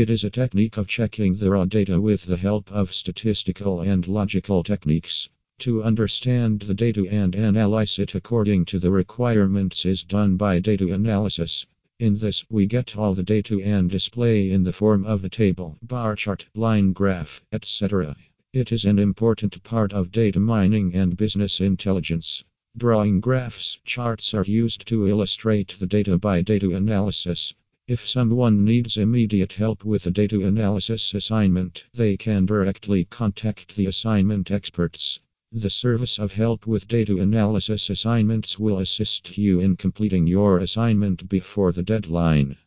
It is a technique of checking the raw data with the help of statistical and logical techniques. To understand the data and analyze it according to the requirements is done by data analysis. In this, we get all the data and display in the form of a table, bar chart, line graph, etc. It is an important part of data mining and business intelligence. Drawing graphs, charts are used to illustrate the data by data analysis. If someone needs immediate help with a data analysis assignment, they can directly contact the assignment experts. The service of help with data analysis assignments will assist you in completing your assignment before the deadline.